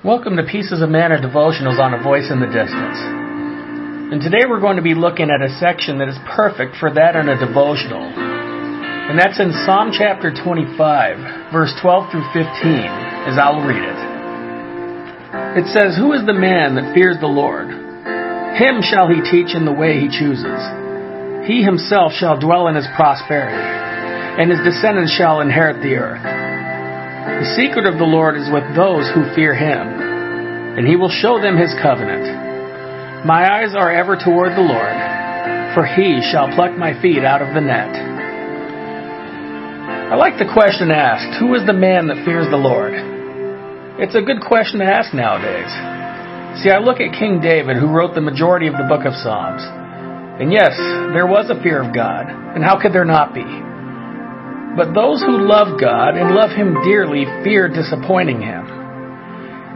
Welcome to Pieces of Manna devotionals on a voice in the distance. And today we're going to be looking at a section that is perfect for that in a devotional. And that's in Psalm chapter 25, verse 12 through 15, as I'll read it. It says, Who is the man that fears the Lord? Him shall he teach in the way he chooses. He himself shall dwell in his prosperity, and his descendants shall inherit the earth. The secret of the Lord is with those who fear him, and he will show them his covenant. My eyes are ever toward the Lord, for he shall pluck my feet out of the net. I like the question asked Who is the man that fears the Lord? It's a good question to ask nowadays. See, I look at King David, who wrote the majority of the book of Psalms. And yes, there was a fear of God, and how could there not be? But those who love God and love Him dearly fear disappointing Him.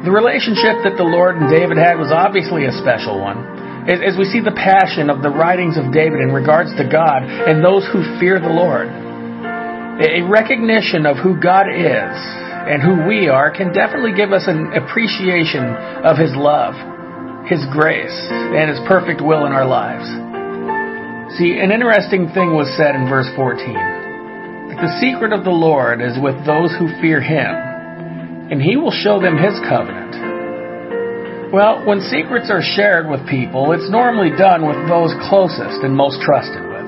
The relationship that the Lord and David had was obviously a special one. As we see the passion of the writings of David in regards to God and those who fear the Lord, a recognition of who God is and who we are can definitely give us an appreciation of His love, His grace, and His perfect will in our lives. See, an interesting thing was said in verse 14. The secret of the Lord is with those who fear him, and he will show them his covenant. Well, when secrets are shared with people, it's normally done with those closest and most trusted with.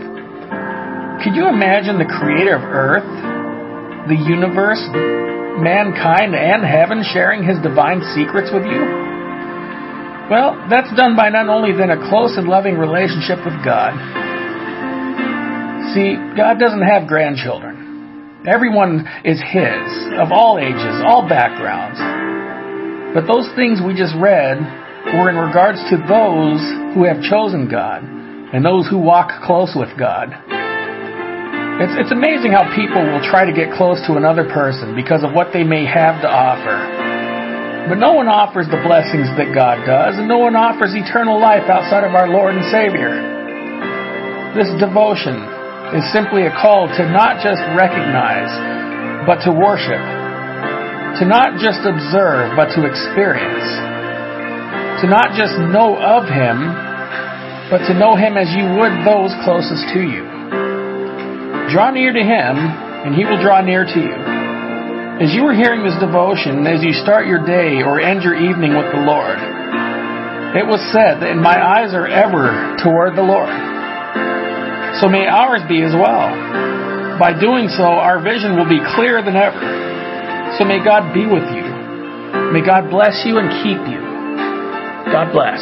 Could you imagine the creator of earth, the universe, mankind, and heaven sharing his divine secrets with you? Well, that's done by not only then a close and loving relationship with God. See, God doesn't have grandchildren. Everyone is His, of all ages, all backgrounds. But those things we just read were in regards to those who have chosen God and those who walk close with God. It's, it's amazing how people will try to get close to another person because of what they may have to offer. But no one offers the blessings that God does, and no one offers eternal life outside of our Lord and Savior. This devotion is simply a call to not just recognize, but to worship. To not just observe, but to experience. To not just know of Him, but to know Him as you would those closest to you. Draw near to Him, and He will draw near to you. As you are hearing this devotion, as you start your day or end your evening with the Lord, it was said that my eyes are ever toward the Lord so may ours be as well. By doing so, our vision will be clearer than ever. So may God be with you. May God bless you and keep you. God bless.